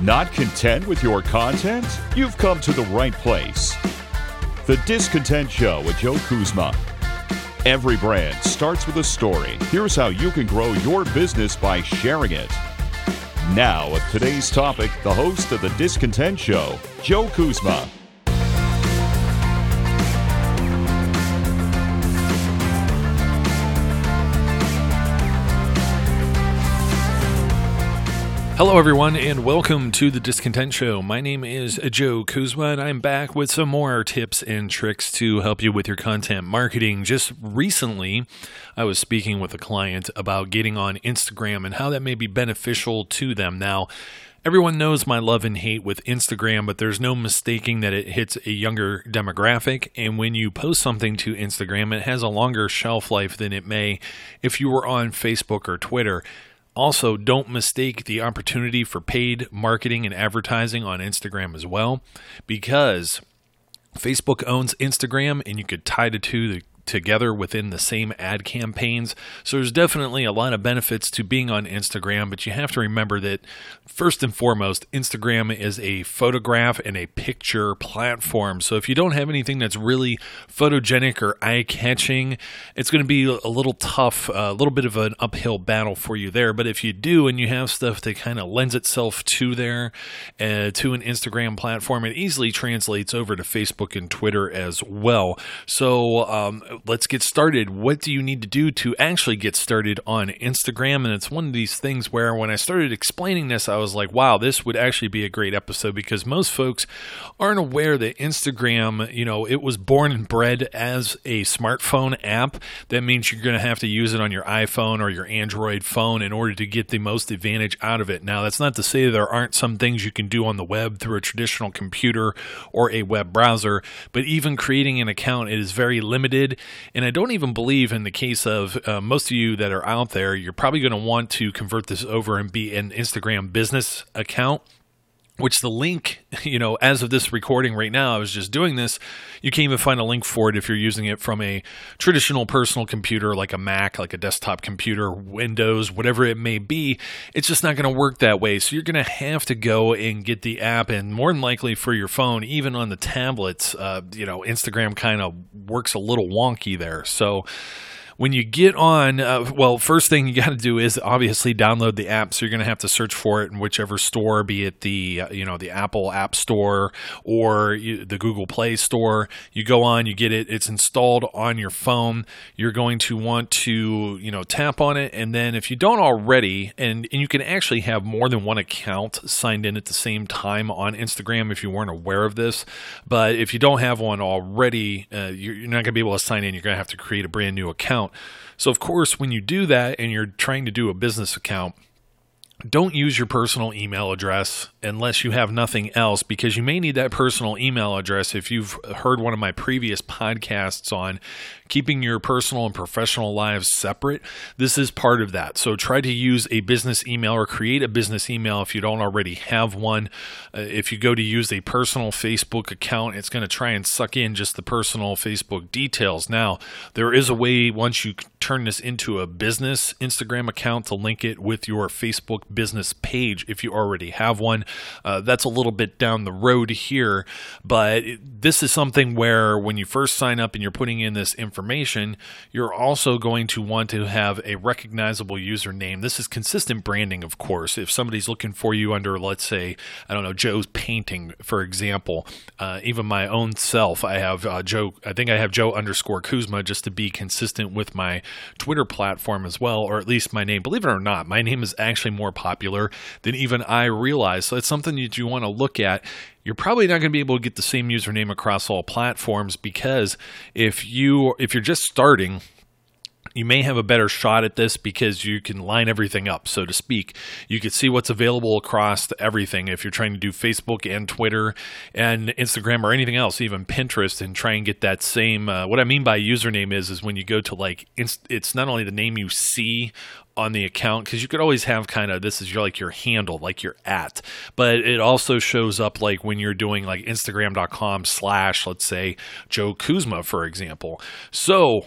Not content with your content? You've come to the right place. The Discontent Show with Joe Kuzma. Every brand starts with a story. Here's how you can grow your business by sharing it. Now, with today's topic, the host of The Discontent Show, Joe Kuzma. Hello, everyone, and welcome to the Discontent Show. My name is Joe Kuzma, and I'm back with some more tips and tricks to help you with your content marketing. Just recently, I was speaking with a client about getting on Instagram and how that may be beneficial to them. Now, Everyone knows my love and hate with Instagram, but there's no mistaking that it hits a younger demographic. And when you post something to Instagram, it has a longer shelf life than it may if you were on Facebook or Twitter. Also, don't mistake the opportunity for paid marketing and advertising on Instagram as well, because Facebook owns Instagram and you could tie the two together within the same ad campaigns. So there's definitely a lot of benefits to being on Instagram, but you have to remember that first and foremost, Instagram is a photograph and a picture platform. So if you don't have anything that's really photogenic or eye catching, it's going to be a little tough, a little bit of an uphill battle for you there. But if you do and you have stuff that kind of lends itself to there, uh, to an Instagram platform, it easily translates over to Facebook and Twitter as well. So um, let's get started. What do you need to do to actually get started on Instagram? And it's one of these things where when I started explaining this, I was like, wow, this would actually be a great episode because most folks aren't aware that Instagram, you know, it was born and bred as a smartphone app. That means you're going to have to use it on your iPhone or your Android phone in order to get the most advantage out of it. Now, that's not to say there aren't some things you can do on the web through a traditional computer or a web browser, but even creating an account, it is very limited and I don't even believe, in the case of uh, most of you that are out there, you're probably going to want to convert this over and be an Instagram business account which the link, you know, as of this recording right now, I was just doing this. You can't even find a link for it if you're using it from a traditional personal computer like a Mac, like a desktop computer, Windows, whatever it may be. It's just not going to work that way. So you're going to have to go and get the app, and more than likely for your phone, even on the tablets, uh, you know, Instagram kind of works a little wonky there. So, when you get on, uh, well, first thing you got to do is obviously download the app. So you're going to have to search for it in whichever store, be it the uh, you know the Apple App Store or you, the Google Play Store. You go on, you get it. It's installed on your phone. You're going to want to you know tap on it, and then if you don't already, and and you can actually have more than one account signed in at the same time on Instagram if you weren't aware of this. But if you don't have one already, uh, you're, you're not going to be able to sign in. You're going to have to create a brand new account account. So, of course, when you do that and you're trying to do a business account, don't use your personal email address unless you have nothing else because you may need that personal email address if you've heard one of my previous podcasts on keeping your personal and professional lives separate. This is part of that. So try to use a business email or create a business email if you don't already have one. Uh, if you go to use a personal Facebook account, it's going to try and suck in just the personal Facebook details. Now, there is a way once you turn this into a business Instagram account to link it with your Facebook business page if you already have one. Uh, that's a little bit down the road here, but this is something where when you first sign up and you're putting in this information, you're also going to want to have a recognizable username. This is consistent branding, of course. If somebody's looking for you under, let's say, I don't know, Joe's painting, for example, uh, even my own self, I have uh, Joe, I think I have Joe underscore Kuzma just to be consistent with my Twitter platform as well, or at least my name. Believe it or not, my name is actually more popular than even I realize. So it's something that you want to look at. You're probably not going to be able to get the same username across all platforms because if you if you're just starting you may have a better shot at this because you can line everything up, so to speak. You can see what's available across everything if you're trying to do Facebook and Twitter and Instagram or anything else, even Pinterest, and try and get that same. Uh, what I mean by username is is when you go to like it's not only the name you see on the account because you could always have kind of this is your like your handle like your at but it also shows up like when you're doing like instagram.com slash let's say joe kuzma for example so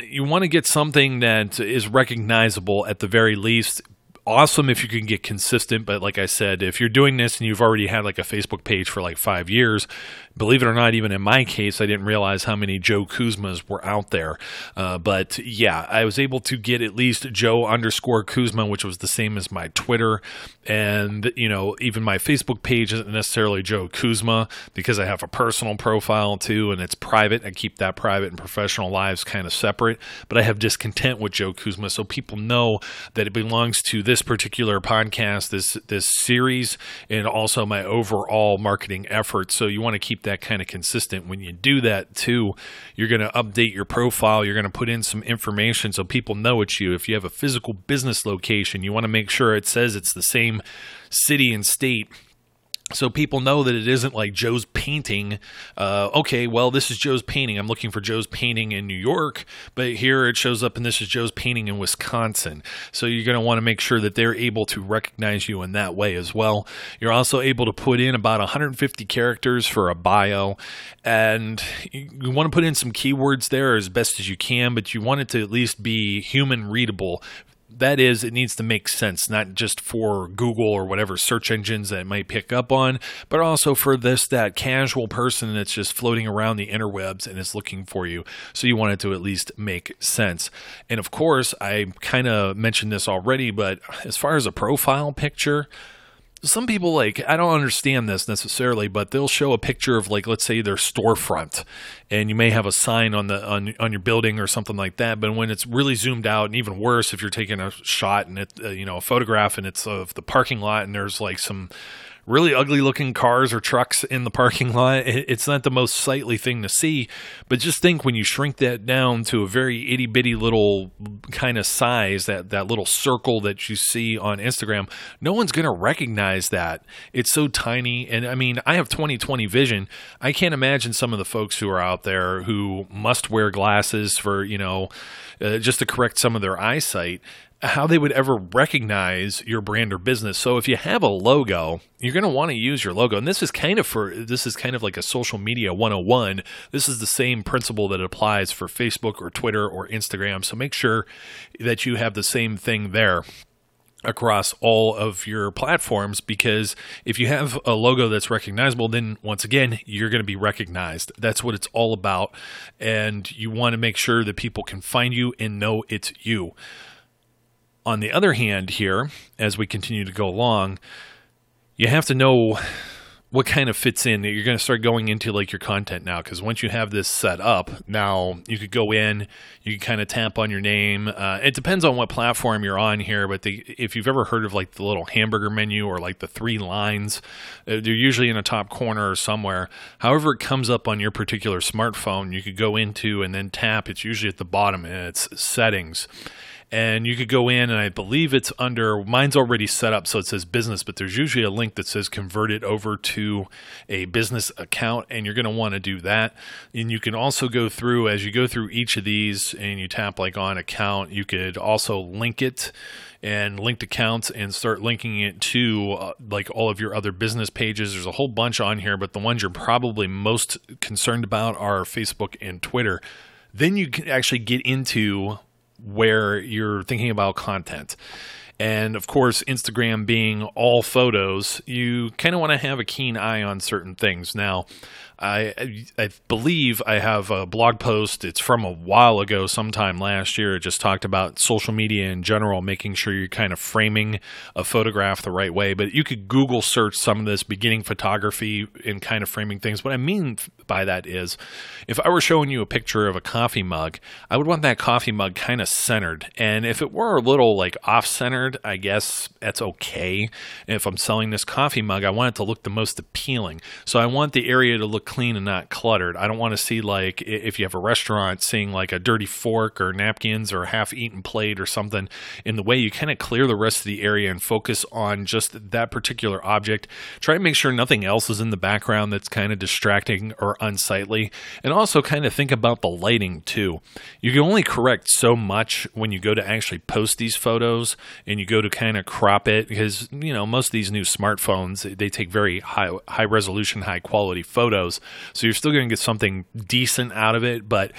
you want to get something that is recognizable at the very least. Awesome if you can get consistent, but like I said, if you're doing this and you've already had like a Facebook page for like five years, believe it or not, even in my case, I didn't realize how many Joe Kuzmas were out there. Uh, but yeah, I was able to get at least Joe underscore Kuzma, which was the same as my Twitter. And, you know, even my Facebook page isn't necessarily Joe Kuzma because I have a personal profile too, and it's private. I keep that private and professional lives kind of separate. But I have discontent with Joe Kuzma, so people know that it belongs to this particular podcast, this this series, and also my overall marketing efforts. So you want to keep that kind of consistent. When you do that too, you're going to update your profile. You're going to put in some information so people know it's you. If you have a physical business location, you want to make sure it says it's the same city and state so people know that it isn't like Joe's painting. Uh, okay, well, this is Joe's painting. I'm looking for Joe's painting in New York, but here it shows up and this is Joe's painting in Wisconsin. So you're going to want to make sure that they're able to recognize you in that way as well. You're also able to put in about 150 characters for a bio, and you want to put in some keywords there as best as you can, but you want it to at least be human readable that is, it needs to make sense, not just for Google or whatever search engines that might pick up on, but also for this, that casual person that's just floating around the interwebs and is looking for you. So you want it to at least make sense. And of course, I kind of mentioned this already, but as far as a profile picture, some people like I don't understand this necessarily, but they'll show a picture of like let's say their storefront, and you may have a sign on the on on your building or something like that. But when it's really zoomed out, and even worse, if you're taking a shot and it uh, you know a photograph and it's of the parking lot and there's like some really ugly looking cars or trucks in the parking lot. It's not the most sightly thing to see, but just think when you shrink that down to a very itty bitty little kind of size, that, that little circle that you see on Instagram, no one's going to recognize that. It's so tiny. And I mean, I have 2020 vision. I can't imagine some of the folks who are out there who must wear glasses for, you know, uh, just to correct some of their eyesight how they would ever recognize your brand or business. So if you have a logo, you're going to want to use your logo. And this is kind of for this is kind of like a social media 101. This is the same principle that applies for Facebook or Twitter or Instagram. So make sure that you have the same thing there across all of your platforms because if you have a logo that's recognizable then once again you're going to be recognized that's what it's all about and you want to make sure that people can find you and know it's you on the other hand, here, as we continue to go along, you have to know what kind of fits in. You're going to start going into like your content now because once you have this set up, now you could go in, you can kind of tap on your name. Uh, it depends on what platform you're on here, but the, if you've ever heard of like the little hamburger menu or like the three lines, uh, they're usually in a top corner or somewhere. However, it comes up on your particular smartphone, you could go into and then tap. It's usually at the bottom and it's settings and you could go in and I believe it's under mine's already set up so it says business but there's usually a link that says convert it over to a business account and you're going to want to do that. And you can also go through as you go through each of these and you tap like on account you could also link it and linked accounts and start linking it to uh, like all of your other business pages. There's a whole bunch on here but the ones you're probably most concerned about are Facebook and Twitter. Then you can actually get into where you're thinking about content. And of course, Instagram being all photos, you kind of want to have a keen eye on certain things. Now, I I believe I have a blog post. It's from a while ago, sometime last year. It just talked about social media in general, making sure you're kind of framing a photograph the right way. But you could Google search some of this beginning photography and kind of framing things. What I mean by that is, if I were showing you a picture of a coffee mug, I would want that coffee mug kind of centered. And if it were a little like off centered, I guess that's okay. If I'm selling this coffee mug, I want it to look the most appealing. So I want the area to look clean and not cluttered. I don't want to see like if you have a restaurant seeing like a dirty fork or napkins or a half eaten plate or something in the way you kind of clear the rest of the area and focus on just that particular object. Try to make sure nothing else is in the background that's kind of distracting or unsightly. And also kind of think about the lighting too. You can only correct so much when you go to actually post these photos and you go to kind of crop it because you know most of these new smartphones they take very high high resolution high quality photos so you're still going to get something decent out of it, but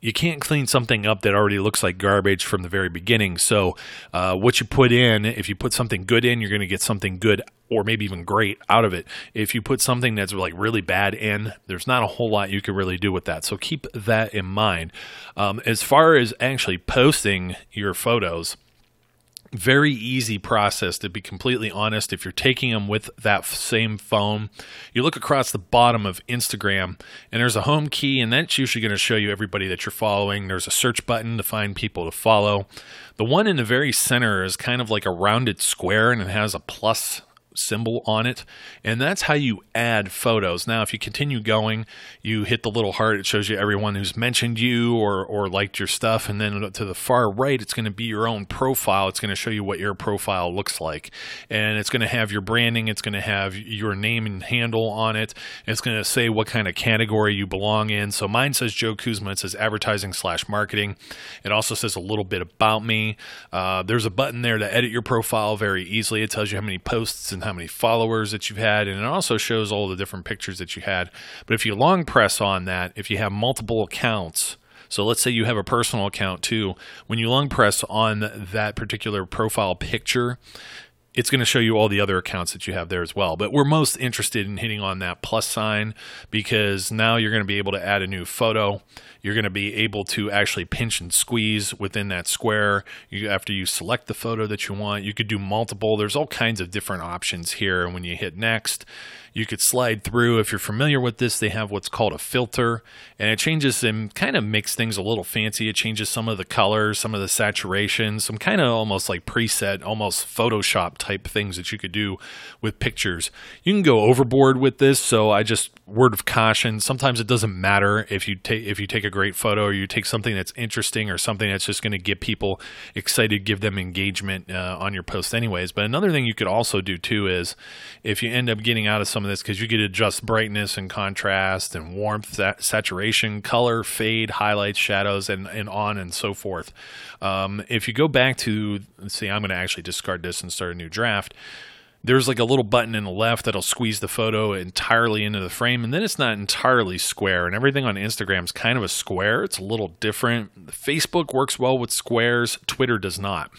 you can't clean something up that already looks like garbage from the very beginning. So, uh, what you put in, if you put something good in, you're going to get something good or maybe even great out of it. If you put something that's like really bad in, there's not a whole lot you can really do with that. So, keep that in mind. Um, as far as actually posting your photos, very easy process to be completely honest. If you're taking them with that same phone you look across the bottom of instagram and there's a home key and that's usually going to show you everybody that you're following. There's a search button to find people to follow. The one in the very center is kind of like a rounded square and it has a plus symbol on it. And that's how you add photos. Now, if you continue going, you hit the little heart. It shows you everyone who's mentioned you or, or liked your stuff. And then to the far right, it's going to be your own profile. It's going to show you what your profile looks like. And it's going to have your branding. It's going to have your name and handle on it. It's going to say what kind of category you belong in. So mine says Joe Kuzma. It says advertising slash marketing. It also says a little bit about me. Uh, there's a button there to edit your profile very easily. It tells you how many posts and and how many followers that you've had, and it also shows all the different pictures that you had. But if you long press on that, if you have multiple accounts, so let's say you have a personal account too, when you long press on that particular profile picture, it's going to show you all the other accounts that you have there as well. But we're most interested in hitting on that plus sign because now you're going to be able to add a new photo. You're going to be able to actually pinch and squeeze within that square. You, after you select the photo that you want, you could do multiple. There's all kinds of different options here. And when you hit next, you could slide through. If you're familiar with this, they have what's called a filter, and it changes and kind of makes things a little fancy. It changes some of the colors, some of the saturation, some kind of almost like preset, almost Photoshop type things that you could do with pictures. You can go overboard with this, so I just word of caution. Sometimes it doesn't matter if you take if you take a great photo or you take something that's interesting or something that's just going to get people excited, give them engagement uh, on your post, anyways. But another thing you could also do too is if you end up getting out of some of this because you could adjust brightness and contrast and warmth, saturation, color, fade, highlights, shadows, and and on and so forth. Um, if you go back to let's see, I'm going to actually discard this and start a new draft there's like a little button in the left that'll squeeze the photo entirely into the frame and then it's not entirely square and everything on instagram is kind of a square. It's a little different. Facebook works well with squares. Twitter does not.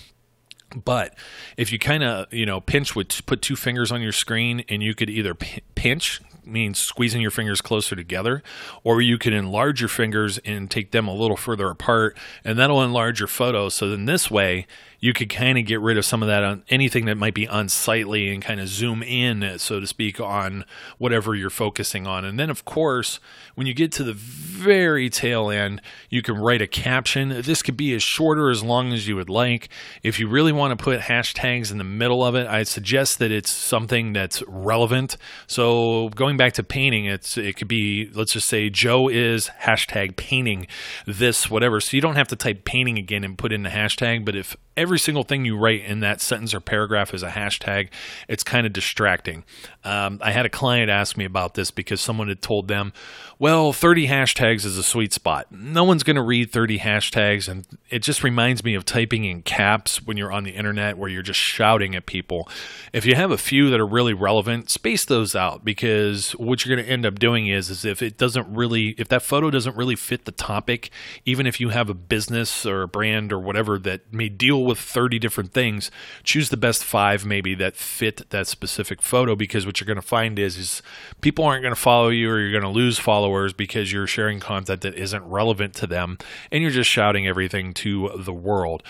But if you kind of you know pinch with put two fingers on your screen and you could either p- pinch means squeezing your fingers closer together, or you can enlarge your fingers and take them a little further apart, and that'll enlarge your photo. So then this way, you could kind of get rid of some of that on anything that might be unsightly and kind of zoom in, so to speak, on whatever you're focusing on. And then, of course, when you get to the very tail end, you can write a caption. This could be as short or as long as you would like. If you really want to put hashtags in the middle of it, I suggest that it's something that's relevant. So going back to painting, it's it could be let's just say Joe is hashtag painting this whatever. So you don't have to type painting again and put in the hashtag, but if every single thing you write in that sentence or paragraph is a hashtag, it's kind of distracting. Um, I had a client ask me about this because someone had told them, well, 30 hashtags is a sweet spot. No one's going to read 30 hashtags. And it just reminds me of typing in caps when you're on the internet where you're just shouting at people. If you have a few that are really relevant, space those out because what you're going to end up doing is, is if it doesn't really, if that photo doesn't really fit the topic, even if you have a business or a brand or whatever that may deal with 30 different things, choose the best five maybe that fit that specific photo because what you're going to find is, is people aren't going to follow you or you're going to lose followers because you're sharing content that isn't relevant to them and you're just shouting everything to the world.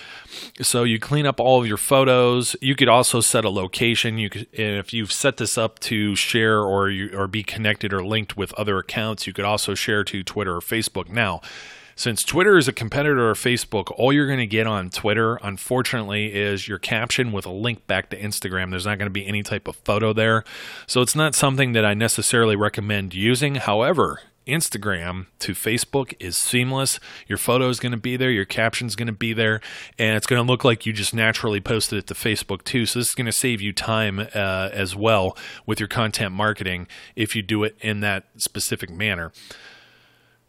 So you clean up all of your photos. You could also set a location. You could, if you've set this up to share or you, or be connected or linked with other accounts, you could also share to Twitter or Facebook. Now, since Twitter is a competitor of Facebook, all you're going to get on Twitter, unfortunately, is your caption with a link back to Instagram. There's not going to be any type of photo there. So it's not something that I necessarily recommend using. However, Instagram to Facebook is seamless. Your photo is going to be there, your caption is going to be there, and it's going to look like you just naturally posted it to Facebook too. So this is going to save you time uh, as well with your content marketing if you do it in that specific manner.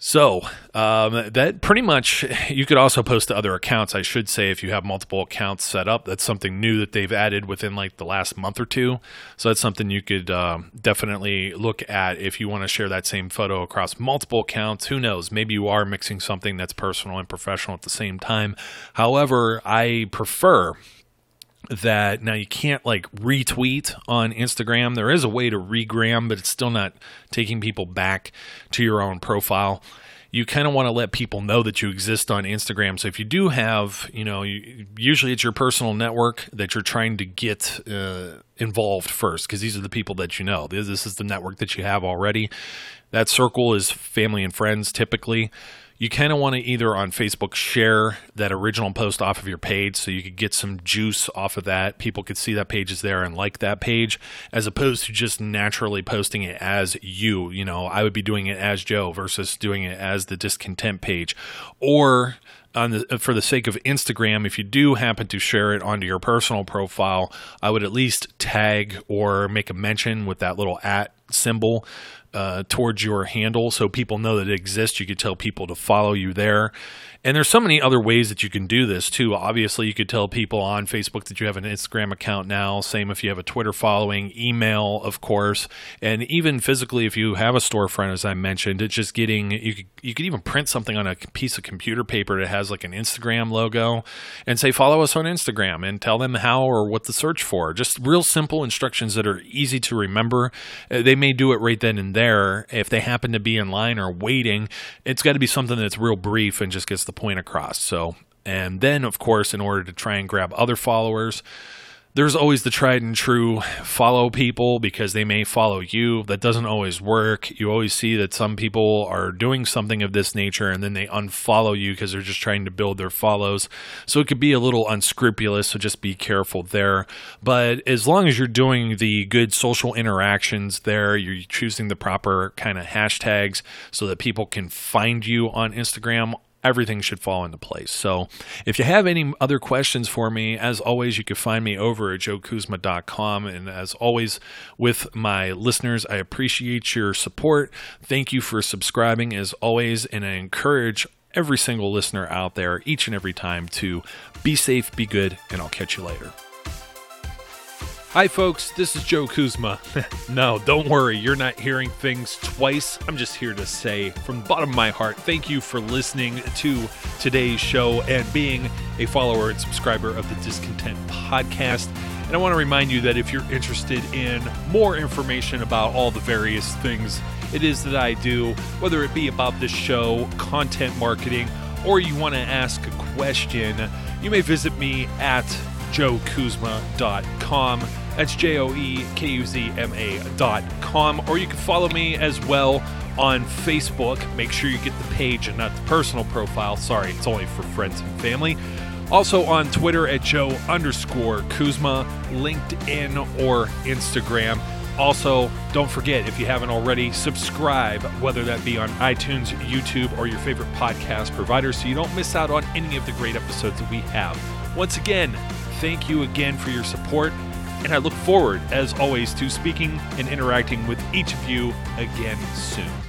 So um, that pretty much, you could also post to other accounts. I should say, if you have multiple accounts set up, that's something new that they've added within like the last month or two. So that's something you could uh, definitely look at if you want to share that same photo across multiple accounts. Who knows? Maybe you are mixing something that's personal and professional at the same time. However, I prefer that now you can't like retweet on Instagram. There is a way to regram, but it's still not taking people back to your own profile. You kind of want to let people know that you exist on Instagram. So if you do have, you know, you, usually it's your personal network that you're trying to get uh, involved first because these are the people that you know. This, this is the network that you have already. That circle is family and friends typically you kind of want to either on Facebook share that original post off of your page so you could get some juice off of that. People could see that page is there and like that page, as opposed to just naturally posting it as you. You know, I would be doing it as Joe versus doing it as the discontent page. Or on the, for the sake of Instagram, if you do happen to share it onto your personal profile, I would at least tag or make a mention with that little at symbol uh, towards your handle so people know that it exists. You could tell people to follow you there. And there's so many other ways that you can do this too. Obviously, you could tell people on Facebook that you have an Instagram account now. Same if you have a Twitter following, email, of course, and even physically if you have a storefront, as I mentioned, it's just getting you could you could even print something on a piece of computer paper that has like an Instagram logo and say follow us on Instagram and tell them how or what to search for. Just real simple instructions that are easy to remember. Uh, they may do it right then and there. If they happen to be in line or waiting, it's got to be something that's real brief and just gets the point across. So, and then of course, in order to try and grab other followers, there's always the tried and true follow people because they may follow you. That doesn't always work. You always see that some people are doing something of this nature and then they unfollow you because they're just trying to build their follows. So it could be a little unscrupulous. So just be careful there. But as long as you're doing the good social interactions there, you're choosing the proper kind of hashtags so that people can find you on Instagram everything should fall into place. So if you have any other questions for me, as always, you can find me over at joekuzma.com. And as always, with my listeners, I appreciate your support. Thank you for subscribing, as always, and I encourage every single listener out there each and every time to be safe, be good, and I'll catch you later. Hi, folks, this is Joe Kuzma. no, don't worry, you're not hearing things twice. I'm just here to say, from the bottom of my heart, thank you for listening to today's show and being a follower and subscriber of the Discontent Podcast. And I want to remind you that if you're interested in more information about all the various things it is that I do, whether it be about this show, content marketing, or you want to ask a question, you may visit me at joekuzma.com. That's J O E K U Z M A dot com. Or you can follow me as well on Facebook. Make sure you get the page and not the personal profile. Sorry, it's only for friends and family. Also on Twitter at Joe underscore Kuzma, LinkedIn or Instagram. Also, don't forget if you haven't already, subscribe, whether that be on iTunes, YouTube, or your favorite podcast provider, so you don't miss out on any of the great episodes that we have. Once again, thank you again for your support and I look forward, as always, to speaking and interacting with each of you again soon.